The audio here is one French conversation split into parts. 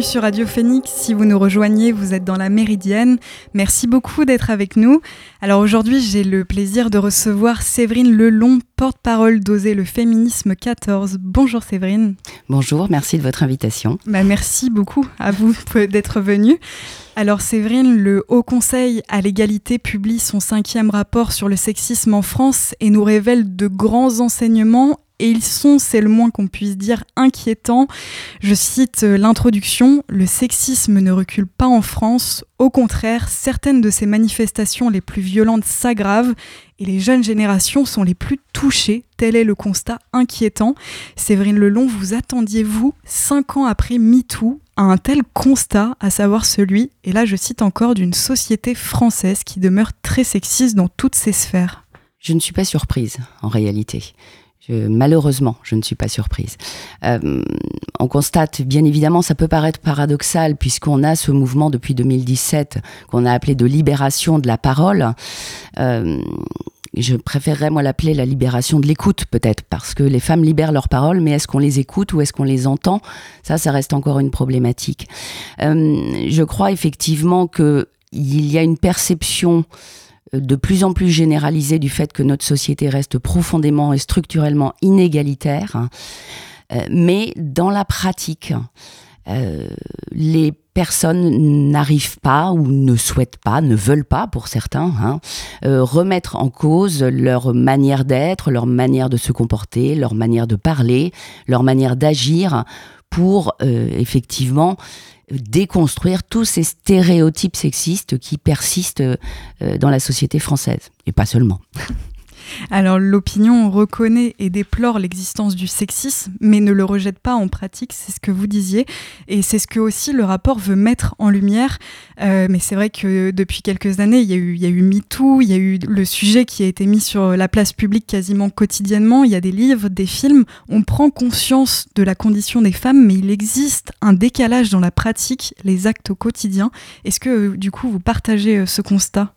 bienvenue sur Radio Phoenix. Si vous nous rejoignez, vous êtes dans la Méridienne. Merci beaucoup d'être avec nous. Alors aujourd'hui, j'ai le plaisir de recevoir Séverine Lelon, porte-parole d'Oser le féminisme 14. Bonjour Séverine. Bonjour, merci de votre invitation. Bah, merci beaucoup à vous d'être venue. Alors Séverine, le Haut Conseil à l'égalité publie son cinquième rapport sur le sexisme en France et nous révèle de grands enseignements et ils sont, c'est le moins qu'on puisse dire, inquiétants. Je cite euh, l'introduction, Le sexisme ne recule pas en France, au contraire, certaines de ces manifestations les plus violentes s'aggravent et les jeunes générations sont les plus touchées, tel est le constat inquiétant. Séverine Lelon, vous attendiez-vous, cinq ans après MeToo, à un tel constat, à savoir celui, et là je cite encore, d'une société française qui demeure très sexiste dans toutes ses sphères? Je ne suis pas surprise, en réalité malheureusement, je ne suis pas surprise. Euh, on constate, bien évidemment, ça peut paraître paradoxal puisqu'on a ce mouvement depuis 2017 qu'on a appelé de libération de la parole. Euh, je préférerais, moi, l'appeler la libération de l'écoute, peut-être, parce que les femmes libèrent leur parole, mais est-ce qu'on les écoute ou est-ce qu'on les entend? Ça, ça reste encore une problématique. Euh, je crois effectivement qu'il y a une perception de plus en plus généralisé du fait que notre société reste profondément et structurellement inégalitaire. Euh, mais dans la pratique, euh, les personnes n'arrivent pas ou ne souhaitent pas, ne veulent pas pour certains, hein, euh, remettre en cause leur manière d'être, leur manière de se comporter, leur manière de parler, leur manière d'agir pour effectivement déconstruire tous ces stéréotypes sexistes qui persistent euh, dans la société française, et pas seulement. Alors l'opinion reconnaît et déplore l'existence du sexisme, mais ne le rejette pas en pratique, c'est ce que vous disiez, et c'est ce que aussi le rapport veut mettre en lumière. Euh, mais c'est vrai que depuis quelques années, il y, a eu, il y MeToo, il y a eu le sujet qui a été mis sur la place publique quasiment quotidiennement, il y a des livres, des films, on prend conscience de la condition des femmes, mais il existe un décalage dans la pratique, les actes au quotidien. Est-ce que du coup vous partagez euh, ce constat?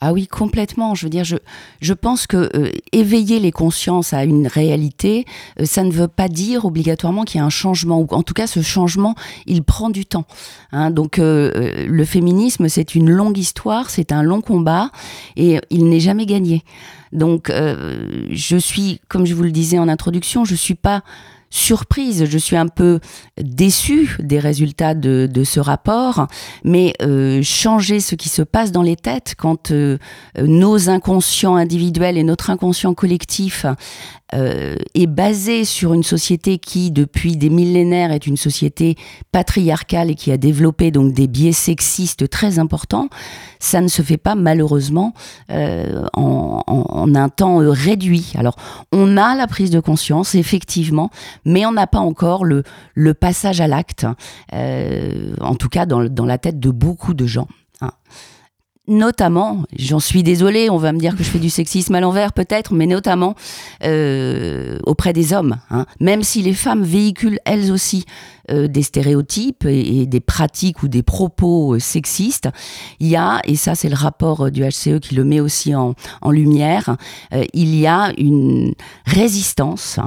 Ah oui, complètement. Je veux dire, je, je pense que euh, éveiller les consciences à une réalité, euh, ça ne veut pas dire obligatoirement qu'il y a un changement. Ou en tout cas, ce changement, il prend du temps. Hein. Donc, euh, le féminisme, c'est une longue histoire, c'est un long combat, et il n'est jamais gagné. Donc, je suis, comme je vous le disais en introduction, je suis pas surprise, je suis un peu déçue des résultats de, ce rapport, mais euh, changer ce qui se passe dans les têtes quand euh, nos inconscients individuels et notre inconscient collectif euh, est basé sur une société qui, depuis des millénaires, est une société patriarcale et qui a développé donc des biais sexistes très importants, ça ne se fait pas malheureusement en, un temps réduit. Alors, on a la prise de conscience, effectivement, mais on n'a pas encore le, passage à l'acte, en tout cas dans, la tête de beaucoup de gens. Hein notamment, j'en suis désolée, on va me dire que je fais du sexisme à l'envers peut-être, mais notamment euh, auprès des hommes. Hein. Même si les femmes véhiculent elles aussi euh, des stéréotypes et, des pratiques ou des propos euh, sexistes, il y a, et ça c'est le rapport du HCE qui le met aussi en lumière, il y a une résistance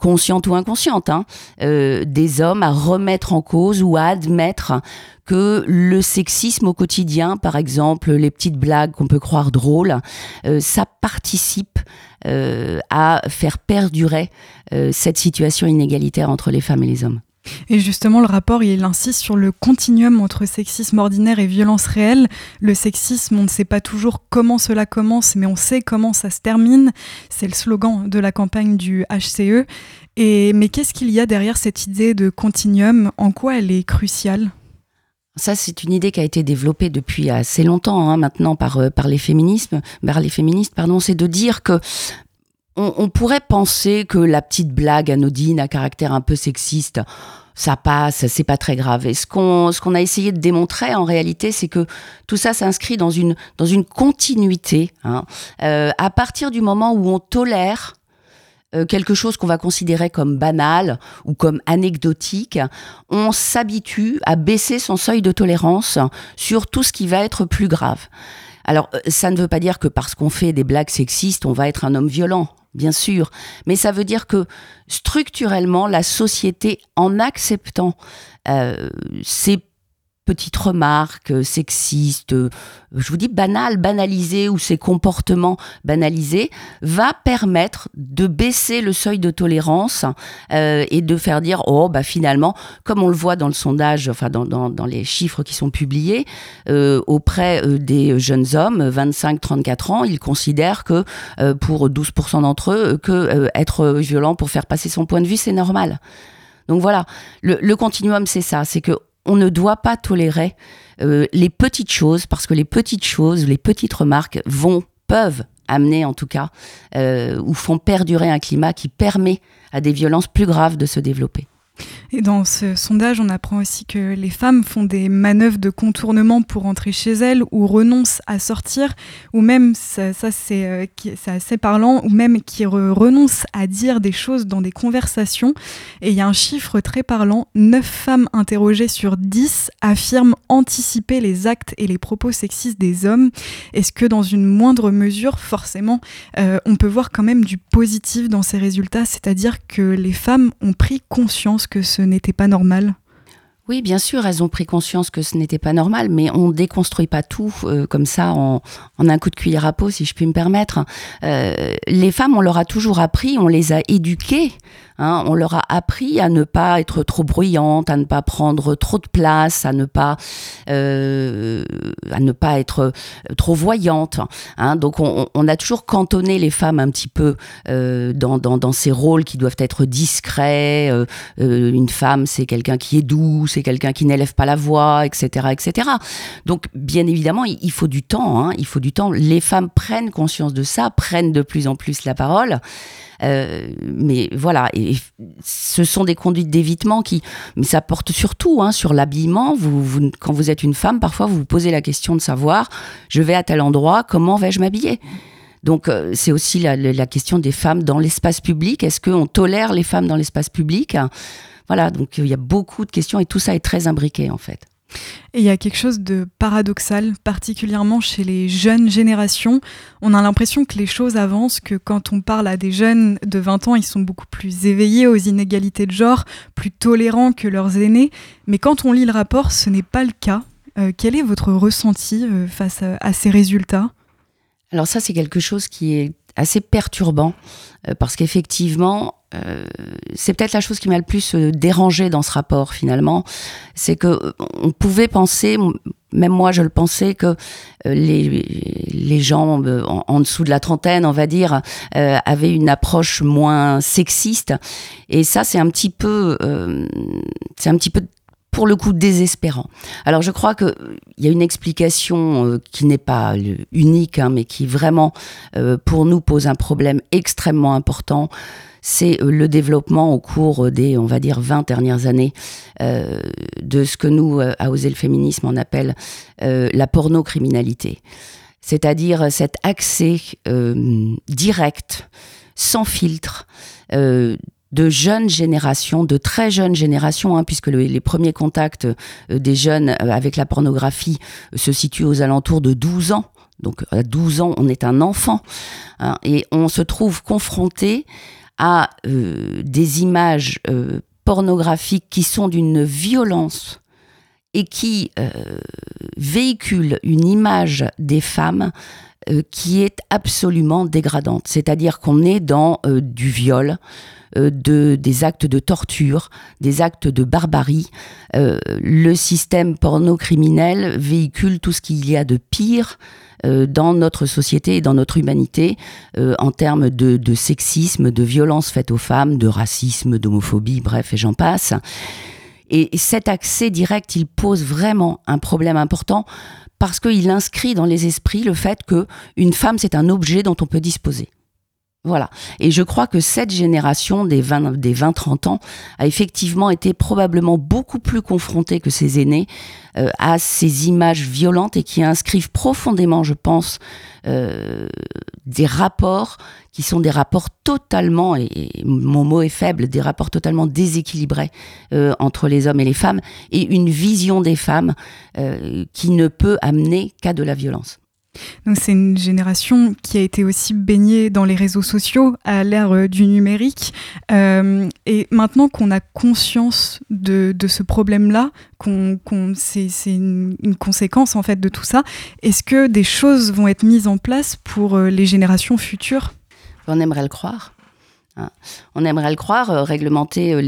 consciente ou inconsciente, hein, euh, des hommes à remettre en cause ou à admettre que le sexisme au quotidien, par exemple les petites blagues qu'on peut croire drôles, euh, ça participe euh, à faire perdurer cette situation inégalitaire entre les femmes et les hommes. Et justement, le rapport, il insiste sur le continuum entre sexisme ordinaire et violence réelle. Le sexisme, on ne sait pas toujours comment cela commence, mais on sait comment ça se termine. C'est le slogan de la campagne du HCE. Et, mais qu'est-ce qu'il y a derrière cette idée de continuum? En quoi elle est cruciale? Ça, c'est une idée qui a été développée depuis assez longtemps hein, maintenant par, euh, par les féminismes, par les féministes, pardon, c'est de dire que on, pourrait penser que la petite blague anodine à caractère un peu sexiste, ça passe, c'est pas très grave. Et ce qu'on a essayé de démontrer en réalité, c'est que tout ça s'inscrit dans une dans une continuité. Hein. Euh, à partir du moment où on tolère euh, quelque chose qu'on va considérer comme banal ou comme anecdotique, on s'habitue à baisser son seuil de tolérance sur tout ce qui va être plus grave. Alors, euh, ça ne veut pas dire que parce qu'on fait des blagues sexistes, on va être un homme violent bien sûr, mais ça veut dire que structurellement, la société, en acceptant c'est petites remarques euh, sexistes, euh, je vous dis banales, banalisées ou ces comportements banalisés, va permettre de baisser le seuil de tolérance euh, et de faire dire oh bah finalement, comme on le voit dans le sondage, enfin dans, dans, les chiffres qui sont publiés auprès des jeunes hommes, 25-34 ans, ils considèrent que pour 12% d'entre eux, que être violent pour faire passer son point de vue, c'est normal. Donc voilà, le, le continuum, c'est ça, c'est que on ne doit pas tolérer euh, les petites choses parce que les petites choses, les petites remarques vont, peuvent amener en tout cas, euh, ou font perdurer un climat qui permet à des violences plus graves de se développer. Et dans ce sondage, on apprend aussi que les femmes font des manœuvres de contournement pour entrer chez elles ou renoncent à sortir, ou même, ça, c'est euh, assez parlant, ou même qui renoncent à dire des choses dans des conversations. Et il y a un chiffre très parlant, 9 femmes interrogées sur 10 affirment anticiper les actes et les propos sexistes des hommes. Est-ce que dans une moindre mesure, forcément, euh, on peut voir quand même du positif dans ces résultats, c'est-à-dire que les femmes ont pris conscience que ce n'était pas normal oui, bien sûr, elles ont pris conscience que ce n'était pas normal, mais on déconstruit pas tout euh, comme ça en, un coup de cuillère à peau, si je puis me permettre. Euh, les femmes, on leur a toujours appris, on les a éduquées Hein, on leur a appris à ne pas être trop bruyantes, à ne pas prendre trop de place, à ne pas, euh, à ne pas être euh, trop voyantes. Hein. donc on, a toujours cantonné les femmes un petit peu euh, dans, ces rôles qui doivent être discrets. une femme, c'est quelqu'un qui est doux, c'est quelqu'un qui n'élève pas la voix, etc., etc. Donc bien évidemment, il, faut du temps. Hein. il faut du temps. Les femmes prennent conscience de ça, prennent de plus en plus la parole. Euh, mais voilà, et ce sont des conduites d'évitement qui, mais ça porte surtout hein, sur l'habillement. Vous, quand vous êtes une femme, parfois vous vous posez la question de savoir, je vais à tel endroit, comment vais-je m'habiller? Donc euh, c'est aussi la, la, question des femmes dans l'espace public. Est-ce qu'on tolère les femmes dans l'espace public? Voilà, donc il y a beaucoup de questions et tout ça est très imbriqué en fait. Et il y a quelque chose de paradoxal, particulièrement chez les jeunes générations. On a l'impression que les choses avancent, que quand on parle à des jeunes de 20 ans, ils sont beaucoup plus éveillés aux inégalités de genre, plus tolérants que leurs aînés. Mais quand on lit le rapport, ce n'est pas le cas. Euh, quel est votre ressenti euh, face à ces résultats? Alors ça, c'est quelque chose qui est assez perturbant, euh, parce qu'effectivement, euh, c'est peut-être la chose qui m'a le plus euh, dérangé dans ce rapport finalement, c'est que on pouvait penser, même moi je le pensais, que les, les gens en, dessous de la trentaine, on va dire, avaient une approche moins sexiste, et ça c'est un petit peu, c'est un petit peu pour le coup désespérant. Alors je crois qu'il y a une explication euh, qui n'est pas unique, hein, mais qui vraiment euh, pour nous pose un problème extrêmement important. C'est euh, le développement au cours des, on va dire, 20 dernières années de ce que nous, à Oser le féminisme, on appelle la pornocriminalité. C'est-à-dire cet accès direct, sans filtre, de jeunes générations, de très jeunes générations, hein, puisque les premiers contacts euh, des jeunes euh, avec la pornographie euh, se situent aux alentours de 12 ans. Donc à 12 ans, on est un enfant. Hein, et on se trouve confronté à des images pornographiques qui sont d'une violence et qui véhiculent une image des femmes qui est absolument dégradante. C'est-à-dire qu'on est dans du viol, euh, de, des actes de torture, des actes de barbarie. Euh, le système porno-criminel véhicule tout ce qu'il y a de pire euh, dans notre société et dans notre humanité en termes de, de, sexisme, de violence faite aux femmes, de racisme, d'homophobie, bref, et j'en passe. Et cet accès direct, il pose vraiment un problème important parce qu'il inscrit dans les esprits le fait que une femme, c'est un objet dont on peut disposer. Voilà. Et je crois que cette génération des 20, des 20-30 ans a effectivement été probablement beaucoup plus confrontée que ses aînés euh, à ces images violentes et qui inscrivent profondément, je pense, euh, des rapports qui sont des rapports totalement, et, mon mot est faible, des rapports totalement déséquilibrés euh, entre les hommes et les femmes, et une vision des femmes qui ne peut amener qu'à de la violence. C'est une génération qui a été aussi baignée dans les réseaux sociaux à l'ère euh, du numérique. Euh, et maintenant qu'on a conscience de, ce problème-là, qu'on, c'est, une, conséquence en fait de tout ça, est-ce que des choses vont être mises en place pour euh, les générations futures? On aimerait le croire. Hein. On aimerait le croire, réglementer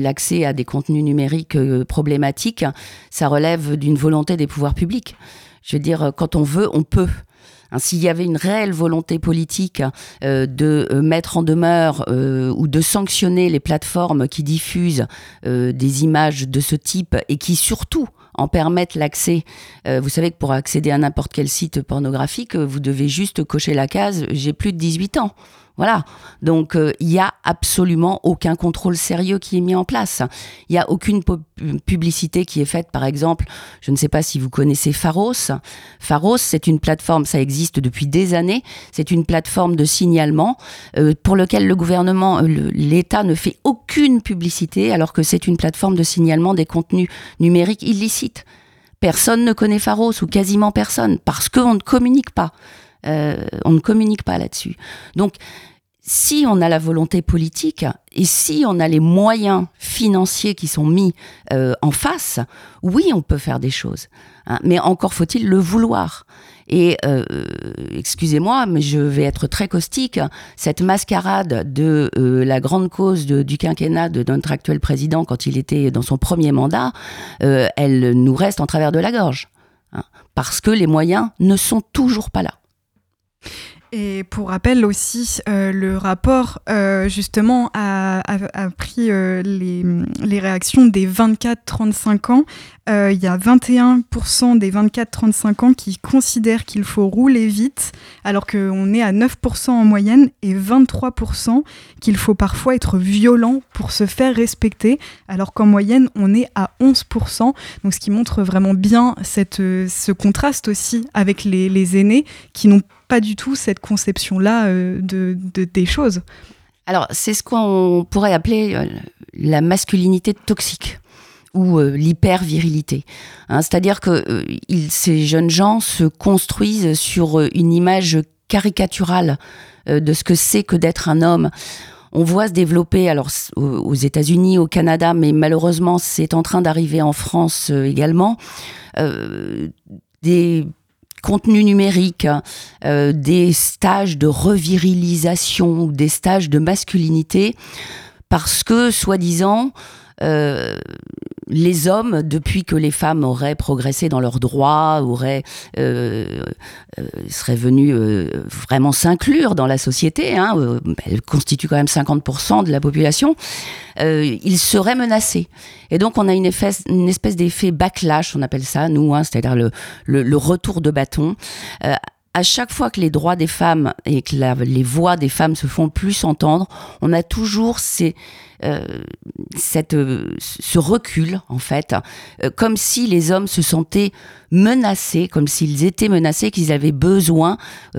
l'accès à des contenus numériques problématiques, ça relève d'une volonté des pouvoirs publics. Je veux dire, quand on veut, on peut. Hein, s'il y avait une réelle volonté politique euh, de euh, mettre en demeure euh, ou de sanctionner les plateformes qui diffusent des images de ce type et qui surtout en permettent l'accès. vous savez que pour accéder à n'importe quel site pornographique, vous devez juste cocher la case j'ai plus de 18 ans. Voilà. Donc, euh, il n'y a absolument aucun contrôle sérieux qui est mis en place. Il n'y a aucune publicité qui est faite, par exemple, je ne sais pas si vous connaissez Pharos. Pharos, c'est une plateforme, ça existe depuis des années. C'est une plateforme de signalement euh, pour lequel le gouvernement, euh, l'État ne fait aucune publicité, alors que c'est une plateforme de signalement des contenus numériques illicites. Personne ne connaît Pharos ou quasiment personne parce qu'on ne communique pas. On ne communique pas là-dessus. Donc, si on a la volonté politique et si on a les moyens financiers qui sont mis euh, en face, oui, on peut faire des choses. Hein. mais encore faut-il le vouloir. Et euh, excusez-moi, mais je vais être très caustique. Cette mascarade de euh, la grande cause du quinquennat de notre actuel président quand il était dans son premier mandat, elle nous reste en travers de la gorge. Hein. parce que les moyens ne sont toujours pas là. Et pour rappel aussi, euh, le rapport euh, justement a, pris euh, les, les, réactions des 24-35 ans. Il y a 21% des 24-35 ans qui considèrent qu'il faut rouler vite, alors qu'on est à 9% en moyenne, et 23% qu'il faut parfois être violent pour se faire respecter, alors qu'en moyenne on est à 11%. Donc ce qui montre vraiment bien cette, ce contraste aussi avec les, aînés qui n'ont pas du tout cette conception-là euh, de, des choses. Alors, c'est ce qu'on pourrait appeler euh, la masculinité toxique ou euh, l'hyper-virilité. Hein. C'est-à-dire que ces jeunes gens se construisent sur une image caricaturale de ce que c'est que d'être un homme. On voit se développer, alors aux États-Unis, au Canada, mais malheureusement c'est en train d'arriver en France également, des contenu numérique, euh, des stages de revirilisation, des stages de masculinité, parce que, soi-disant, euh, les hommes, depuis que les femmes auraient progressé dans leurs droits, auraient, euh, euh seraient venus vraiment s'inclure dans la société, hein, elles constituent quand même 50% de la population, ils seraient menacés. Et donc on a une, espèce d'effet backlash, on appelle ça, nous, hein, c'est-à-dire le, le, retour de bâton à chaque fois que les droits des femmes et que les voix des femmes se font plus entendre, on a toujours ces, euh, cette, euh, ce recul, en fait, euh, comme si les hommes se sentaient menacés, comme s'ils étaient menacés, qu'ils avaient besoin,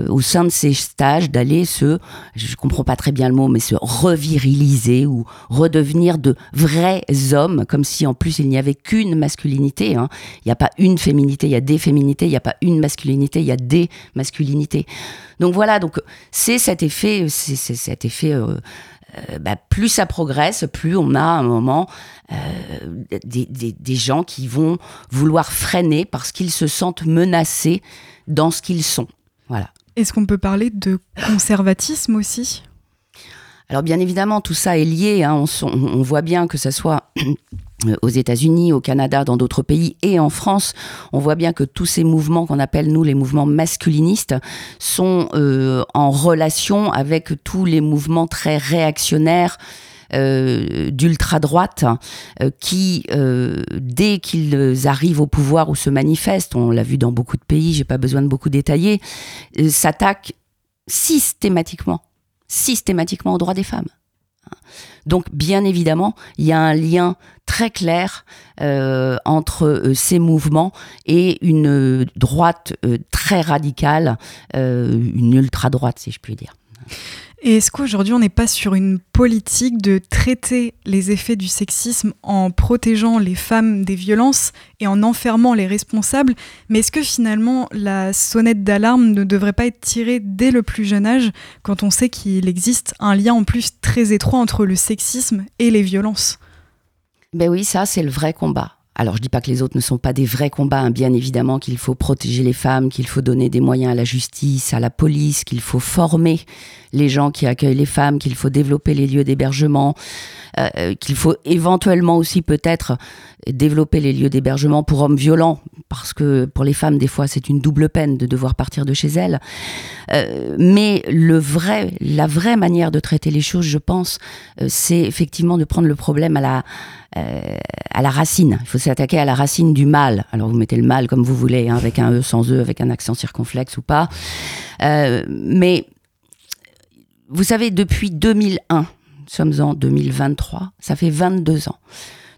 au sein de ces stages, d'aller se, je comprends pas très bien le mot, mais se reviriliser ou redevenir de vrais hommes, comme si en plus il n'y avait qu'une masculinité. Hein. Il n'y a pas une féminité, il y a des féminités, il n'y a pas une masculinité, il y a des masculinités. Donc voilà, donc c'est cet effet, c'est cet effet euh, bah, plus ça progresse, plus on a un moment euh, des, des, gens qui vont vouloir freiner parce qu'ils se sentent menacés dans ce qu'ils sont. Voilà. Est-ce qu'on peut parler de conservatisme aussi? Alors bien évidemment, tout ça est lié. Hein. On, voit bien que ce soit aux États-Unis, au Canada, dans d'autres pays et en France, on voit bien que tous ces mouvements qu'on appelle nous les mouvements masculinistes sont euh, en relation avec tous les mouvements très réactionnaires. Euh, d'ultra-droite euh, qui, dès qu'ils arrivent au pouvoir ou se manifestent, on l'a vu dans beaucoup de pays, j'ai pas besoin de beaucoup détailler, s'attaquent systématiquement systématiquement aux droits des femmes. Donc, bien évidemment, il y a un lien très clair euh, entre euh, ces mouvements et une droite euh, très radicale, une ultra-droite, si je puis dire. Et est-ce qu'aujourd'hui on n'est pas sur une politique de traiter les effets du sexisme en protégeant les femmes des violences et en enfermant les responsables? Mais est-ce que finalement la sonnette d'alarme ne devrait pas être tirée dès le plus jeune âge quand on sait qu'il existe un lien en plus très étroit entre le sexisme et les violences? Ben oui, ça c'est le vrai combat. Alors je dis pas que les autres ne sont pas des vrais combats, hein. bien évidemment qu'il faut protéger les femmes, qu'il faut donner des moyens à la justice, à la police, qu'il faut former les gens qui accueillent les femmes, qu'il faut développer les lieux d'hébergement, euh, euh, qu'il faut éventuellement aussi peut-être développer les lieux d'hébergement pour hommes violents, parce que pour les femmes, des fois, c'est une double peine de devoir partir de chez elles. Euh, mais le vrai, la vraie manière de traiter les choses, je pense, c'est effectivement de prendre le problème à la, à la racine. Il faut s'attaquer à la racine du mal. Alors vous mettez le mal comme vous voulez, hein, avec un E, sans E, avec un accent circonflexe ou pas. mais vous savez, depuis 2001, nous sommes en 2023, ça fait 22 ans.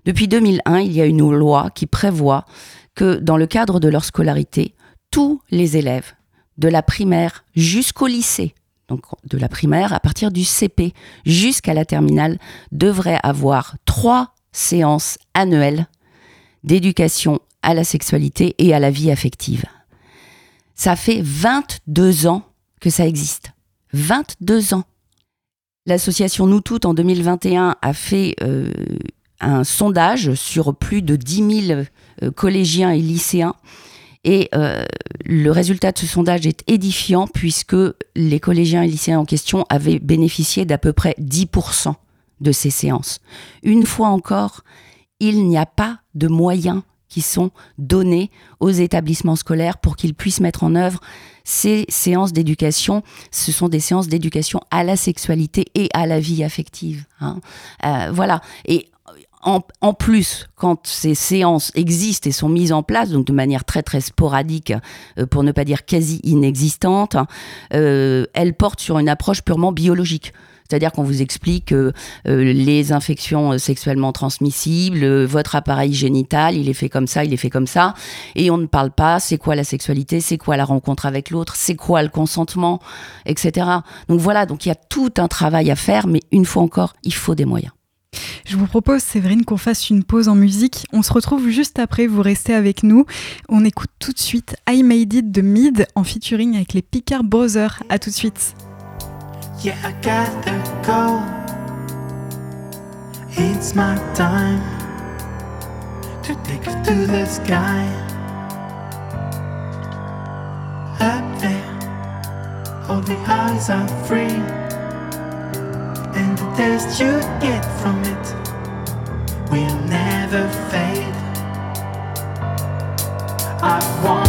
Depuis 2001, il y a une loi qui prévoit que dans le cadre de leur scolarité, tous les élèves, de la primaire jusqu'au lycée, donc de la primaire à partir du CP jusqu'à la terminale, devraient avoir trois séances annuelles d'éducation à la sexualité et à la vie affective. Ça fait 22 ans que ça existe. 22 ans. L'association Nous Toutes en 2021 a fait euh, un sondage sur plus de 10 000 euh, collégiens et lycéens. Et euh, le résultat de ce sondage est édifiant puisque les collégiens et lycéens en question avaient bénéficié d'à peu près 10% de ces séances. Une fois encore, il n'y a pas de moyens qui sont donnés aux établissements scolaires pour qu'ils puissent mettre en œuvre ces séances d'éducation. Ce sont des séances d'éducation à la sexualité et à la vie affective. Hein. Euh, voilà. Et en, plus, quand ces séances existent et sont mises en place, donc de manière très très sporadique, euh, pour ne pas dire quasi inexistante, euh, elles portent sur une approche purement biologique. C'est-à-dire qu'on vous explique euh, les infections euh, sexuellement transmissibles, euh, votre appareil génital, il est fait comme ça, il est fait comme ça, et on ne parle pas c'est quoi la sexualité, c'est quoi la rencontre avec l'autre, c'est quoi le consentement, etc. Donc voilà, donc il y a tout un travail à faire, mais une fois encore, il faut des moyens. Je vous propose, Séverine, qu'on fasse une pause en musique. On se retrouve juste après, vous restez avec nous. On écoute tout de suite I Made It de Mid en featuring avec les Picard Brothers. À tout de suite. Yeah, I gotta go. It's my time to take you to the sky. Up there, all the eyes are free, and the taste you get from it will never fade. I want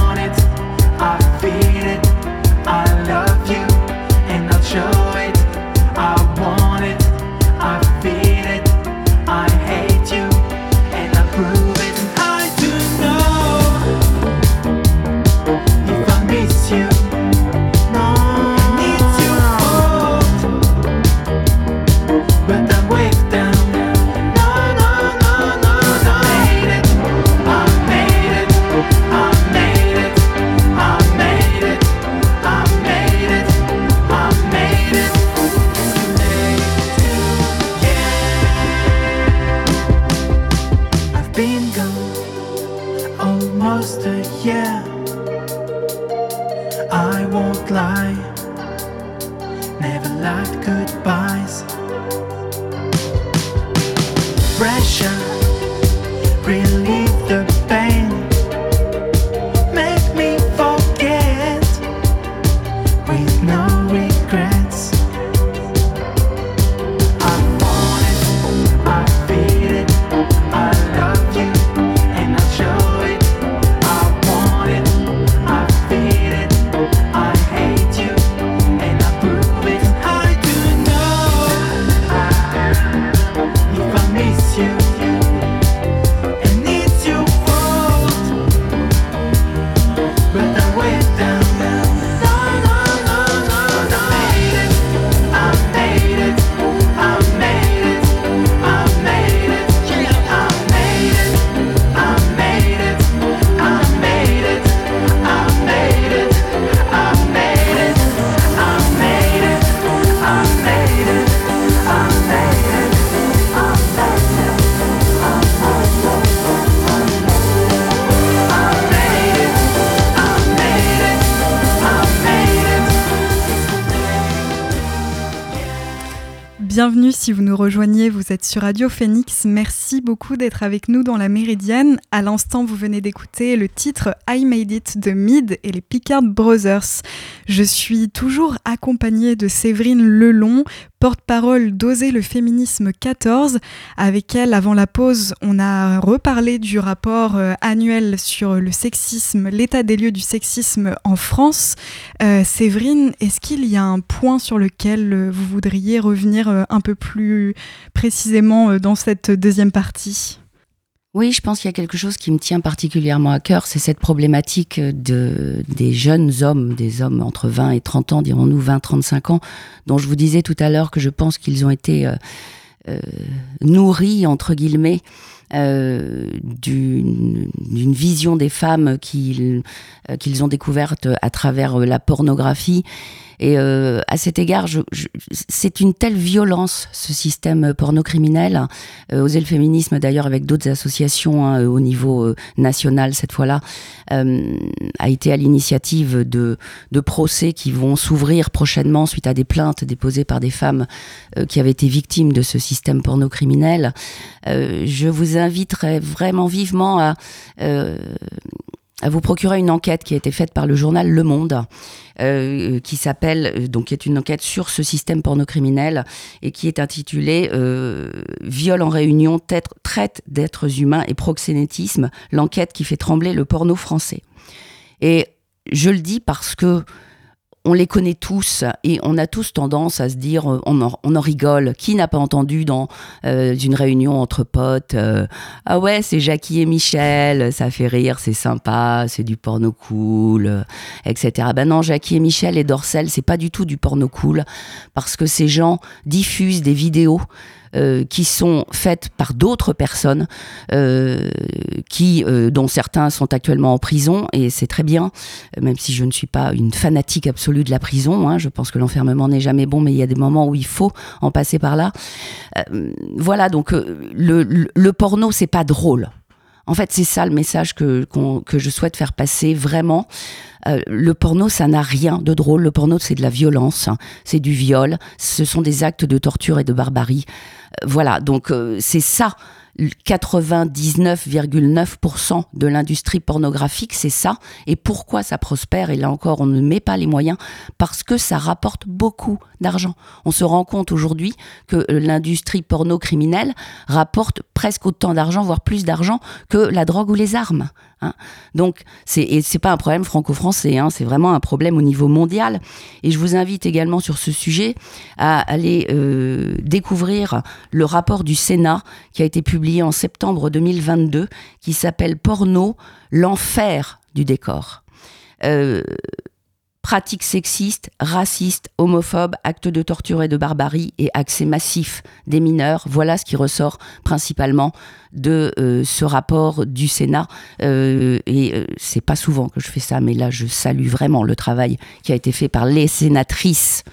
vous êtes sur Radio Phoenix. Merci beaucoup d'être avec nous dans la Méridienne. À l'instant, vous venez d'écouter le titre I Made It de Mid et les Picard Brothers. Je suis toujours accompagnée de Séverine Lelon, porte-parole d'Oser le féminisme 14. Avec elle, avant la pause, on a reparlé du rapport euh, annuel sur le sexisme, l'état des lieux du sexisme en France. Euh, Séverine, est-ce qu'il y a un point sur lequel euh, vous voudriez revenir un peu plus précisément dans cette deuxième partie? Oui, je pense qu'il y a quelque chose qui me tient particulièrement à cœur, c'est cette problématique de, des jeunes hommes, des hommes entre 20 et 30 ans, dirons-nous 20-35 ans, dont je vous disais tout à l'heure que je pense qu'ils ont été euh, euh, nourris, entre guillemets, euh, d'une vision des femmes qu'ils euh, qu'ils ont découverte à travers euh, la pornographie. Et euh, à cet égard, je, je- c'est une telle violence, ce système porno-criminel. Euh, Oser le féminisme, d'ailleurs, avec d'autres associations hein, au niveau euh, national, cette fois-là, euh, a été à l'initiative de, de procès qui vont s'ouvrir prochainement suite à des plaintes déposées par des femmes euh, qui avaient été victimes de ce système porno-criminel. Euh, je vous inviterai vraiment vivement euh, à vous procurer une enquête qui a été faite par le journal Le Monde, euh, qui s'appelle, euh, donc qui est une enquête sur ce système porno-criminel et qui est intitulée euh, Viol en réunion, traite d'êtres humains et proxénétisme, l'enquête qui fait trembler le porno français. Et je le dis parce que on les connaît tous et on a tous tendance à se dire, euh, on en, on rigole. Qui n'a pas entendu dans euh, une réunion entre potes euh, Ah ouais, c'est Jackie et Michel, ça fait rire, c'est sympa, c'est du porno cool, euh, etc. Ben non, Jackie et Michel et Dorcel, c'est pas du tout du porno cool parce que ces gens diffusent des vidéos. Euh, qui sont faites par d'autres personnes, euh, qui, euh, dont certains sont actuellement en prison, et c'est très bien, même si je ne suis pas une fanatique absolue de la prison. hein, je pense que l'enfermement n'est jamais bon, mais il y a des moments où il faut en passer par là. Voilà, donc le, le, le porno, c'est pas drôle. En fait, c'est ça le message que, que je souhaite faire passer vraiment. Le porno, ça n'a rien de drôle. Le porno, c'est de la violence, hein. c'est du viol, ce sont des actes de torture et de barbarie. Voilà, donc euh, c'est ça. 99,9% de l'industrie pornographique, c'est ça. Et pourquoi ça prospère? Et là encore, on ne met pas les moyens parce que ça rapporte beaucoup d'argent. On se rend compte aujourd'hui que euh, l'industrie porno criminelle rapporte presque autant d'argent, voire plus d'argent que la drogue ou les armes. Hein. Donc, c'est et c'est pas un problème franco-français, hein, c'est vraiment un problème au niveau mondial. Et je vous invite également sur ce sujet à aller euh, découvrir le rapport du Sénat qui a été publié en septembre 2022, qui s'appelle Porno, l'enfer du décor. Euh, pratiques sexistes, racistes, homophobes, actes de torture et de barbarie et accès massif des mineurs. Voilà ce qui ressort principalement de euh, ce rapport du Sénat. Euh, et euh, c'est pas souvent que je fais ça, mais là je salue vraiment le travail qui a été fait par les sénatrices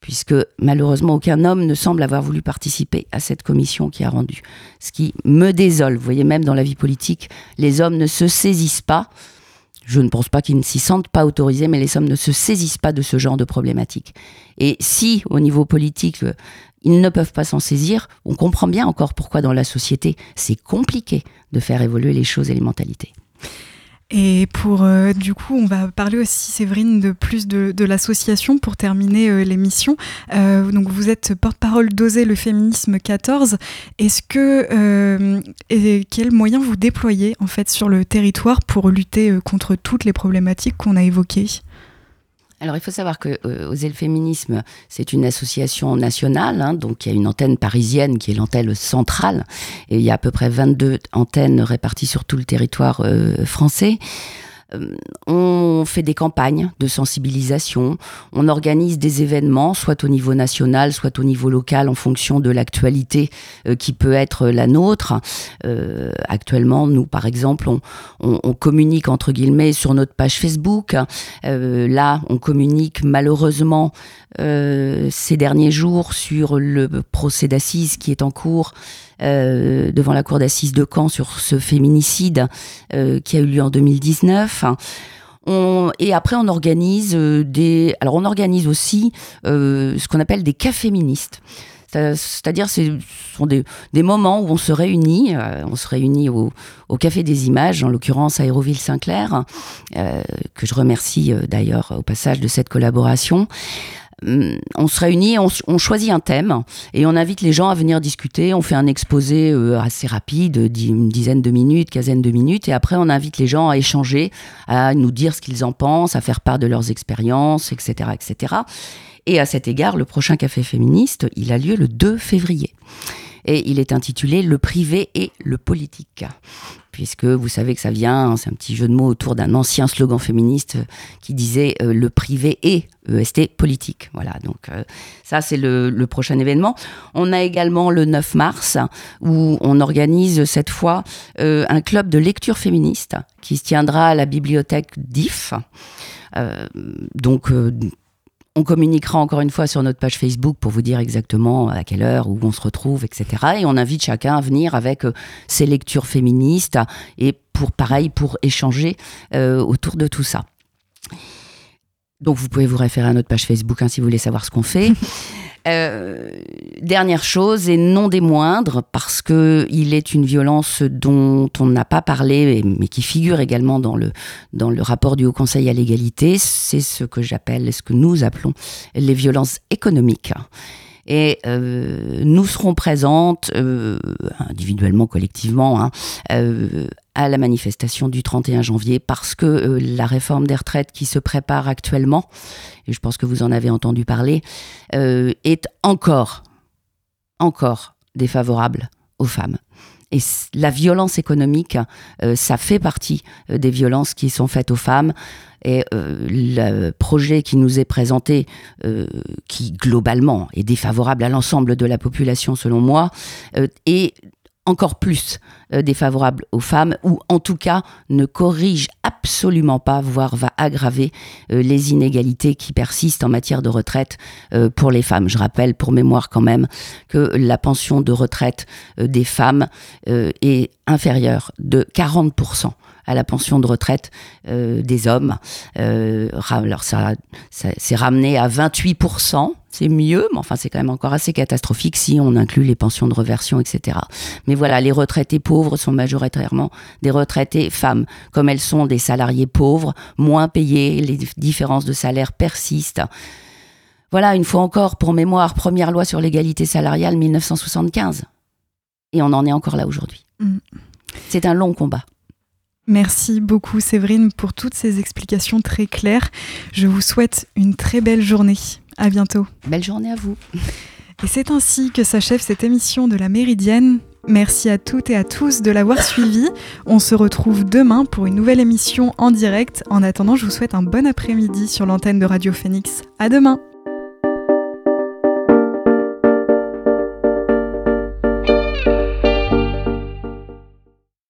puisque malheureusement aucun homme ne semble avoir voulu participer à cette commission qui a rendu. Ce qui me désole. Vous voyez, même dans la vie politique, les hommes ne se saisissent pas. Je ne pense pas qu'ils ne s'y sentent pas autorisés, mais les hommes ne se saisissent pas de ce genre de problématiques. Et si, au niveau politique, euh, ils ne peuvent pas s'en saisir, on comprend bien encore pourquoi dans la société, c'est compliqué de faire évoluer les choses et les mentalités. Et pour, euh, du coup, on va parler aussi, Séverine, de plus de, l'association pour terminer euh, l'émission. Euh, donc, vous êtes porte-parole d'Oser le féminisme 14. Est-ce que, et quels moyens vous déployez, en fait, sur le territoire pour lutter contre toutes les problématiques qu'on a évoquées? Alors, il faut savoir que euh, Oser le féminisme, c'est une association nationale, hein, donc il y a une antenne parisienne qui est l'antenne centrale, et il y a à peu près 22 antennes réparties sur tout le territoire euh, français. Euh, on fait des campagnes de sensibilisation, on organise des événements, soit au niveau national, soit au niveau local, en fonction de l'actualité euh, qui peut être la nôtre. Euh, actuellement, nous, par exemple, on, on- on communique entre guillemets sur notre page Facebook. Euh, là, on communique malheureusement euh, ces derniers jours sur le procès d'assises qui est en cours euh, devant la cour d'assises de Caen sur ce féminicide euh, qui a eu lieu en 2019. On, et après, on organise euh, des. Alors, on organise aussi euh, ce qu'on appelle des cas féministes. C'est- C'est-à-dire, c'est- ce sont des, des moments où on se réunit, euh, on se réunit au, au Café des Images, en l'occurrence à Aéroville-Saint-Clair, euh, que je remercie euh, d'ailleurs au passage de cette collaboration. On se réunit, on, choisit un thème et on invite les gens à venir discuter. On fait un exposé euh, assez rapide, une dizaine de minutes, quinzaine de minutes, et après on invite les gens à échanger, à nous dire ce qu'ils en pensent, à faire part de leurs expériences, etc., etc. Et à cet égard, le prochain café féministe, il a lieu le 2 février. Et il est intitulé Le privé et le politique. Puisque vous savez que ça vient, c'est un petit jeu de mots autour d'un ancien slogan féministe euh, qui disait euh, le privé et EST politique. Voilà, donc euh, ça c'est le, prochain événement. On a également le 9 mars où on organise cette fois un club de lecture féministe qui se tiendra à la bibliothèque d'IF. Donc on communiquera encore une fois sur notre page Facebook pour vous dire exactement à quelle heure, où on se retrouve, etc. Et on invite chacun à venir avec euh, ses lectures féministes et pour pareil, pour échanger euh, autour de tout ça. Donc vous pouvez vous référer à notre page Facebook hein, si vous voulez savoir ce qu'on fait. Euh, dernière chose, et non des moindres, parce que il est une violence dont on n'a pas parlé, mais qui figure également dans le, dans le rapport du Haut Conseil à l'égalité, c'est ce que j'appelle, ce que nous appelons les violences économiques. Et euh, nous serons présentes, euh, individuellement, collectivement, hein, euh, à la manifestation du 31 janvier, parce que la réforme des retraites qui se prépare actuellement, et je pense que vous en avez entendu parler, est encore, encore défavorable aux femmes. Et la violence économique, euh, ça fait partie euh, des violences qui sont faites aux femmes. Et euh, le projet qui nous est présenté, qui globalement est défavorable à l'ensemble de la population selon moi, est encore plus euh, défavorable aux femmes, ou en tout cas ne corrige absolument pas, voire va aggraver euh, les inégalités qui persistent en matière de retraite euh, pour les femmes. Je rappelle pour mémoire quand même que la pension de retraite des femmes est inférieure de 40% à la pension de retraite des hommes. Alors ça, ça c'est ramené à 28%, c'est mieux, mais enfin c'est quand même encore assez catastrophique si on inclut les pensions de reversion, etc. Mais voilà, les retraités pauvres sont majoritairement des retraités femmes. Comme elles sont des salariés pauvres, moins payés, les dif- différences de salaire persistent. Voilà, une fois encore, pour mémoire, première loi sur l'égalité salariale 1975. Et on en est encore là aujourd'hui. Mm. C'est un long combat. Merci beaucoup Séverine pour toutes ces explications très claires. Je vous souhaite une très belle journée. À bientôt. Belle journée à vous. Et c'est ainsi que s'achève cette émission de la Méridienne. Merci à toutes et à tous de l'avoir suivi. On se retrouve demain pour une nouvelle émission en direct. En attendant, je vous souhaite un bon après-midi sur l'antenne de Radio Phoenix. À demain.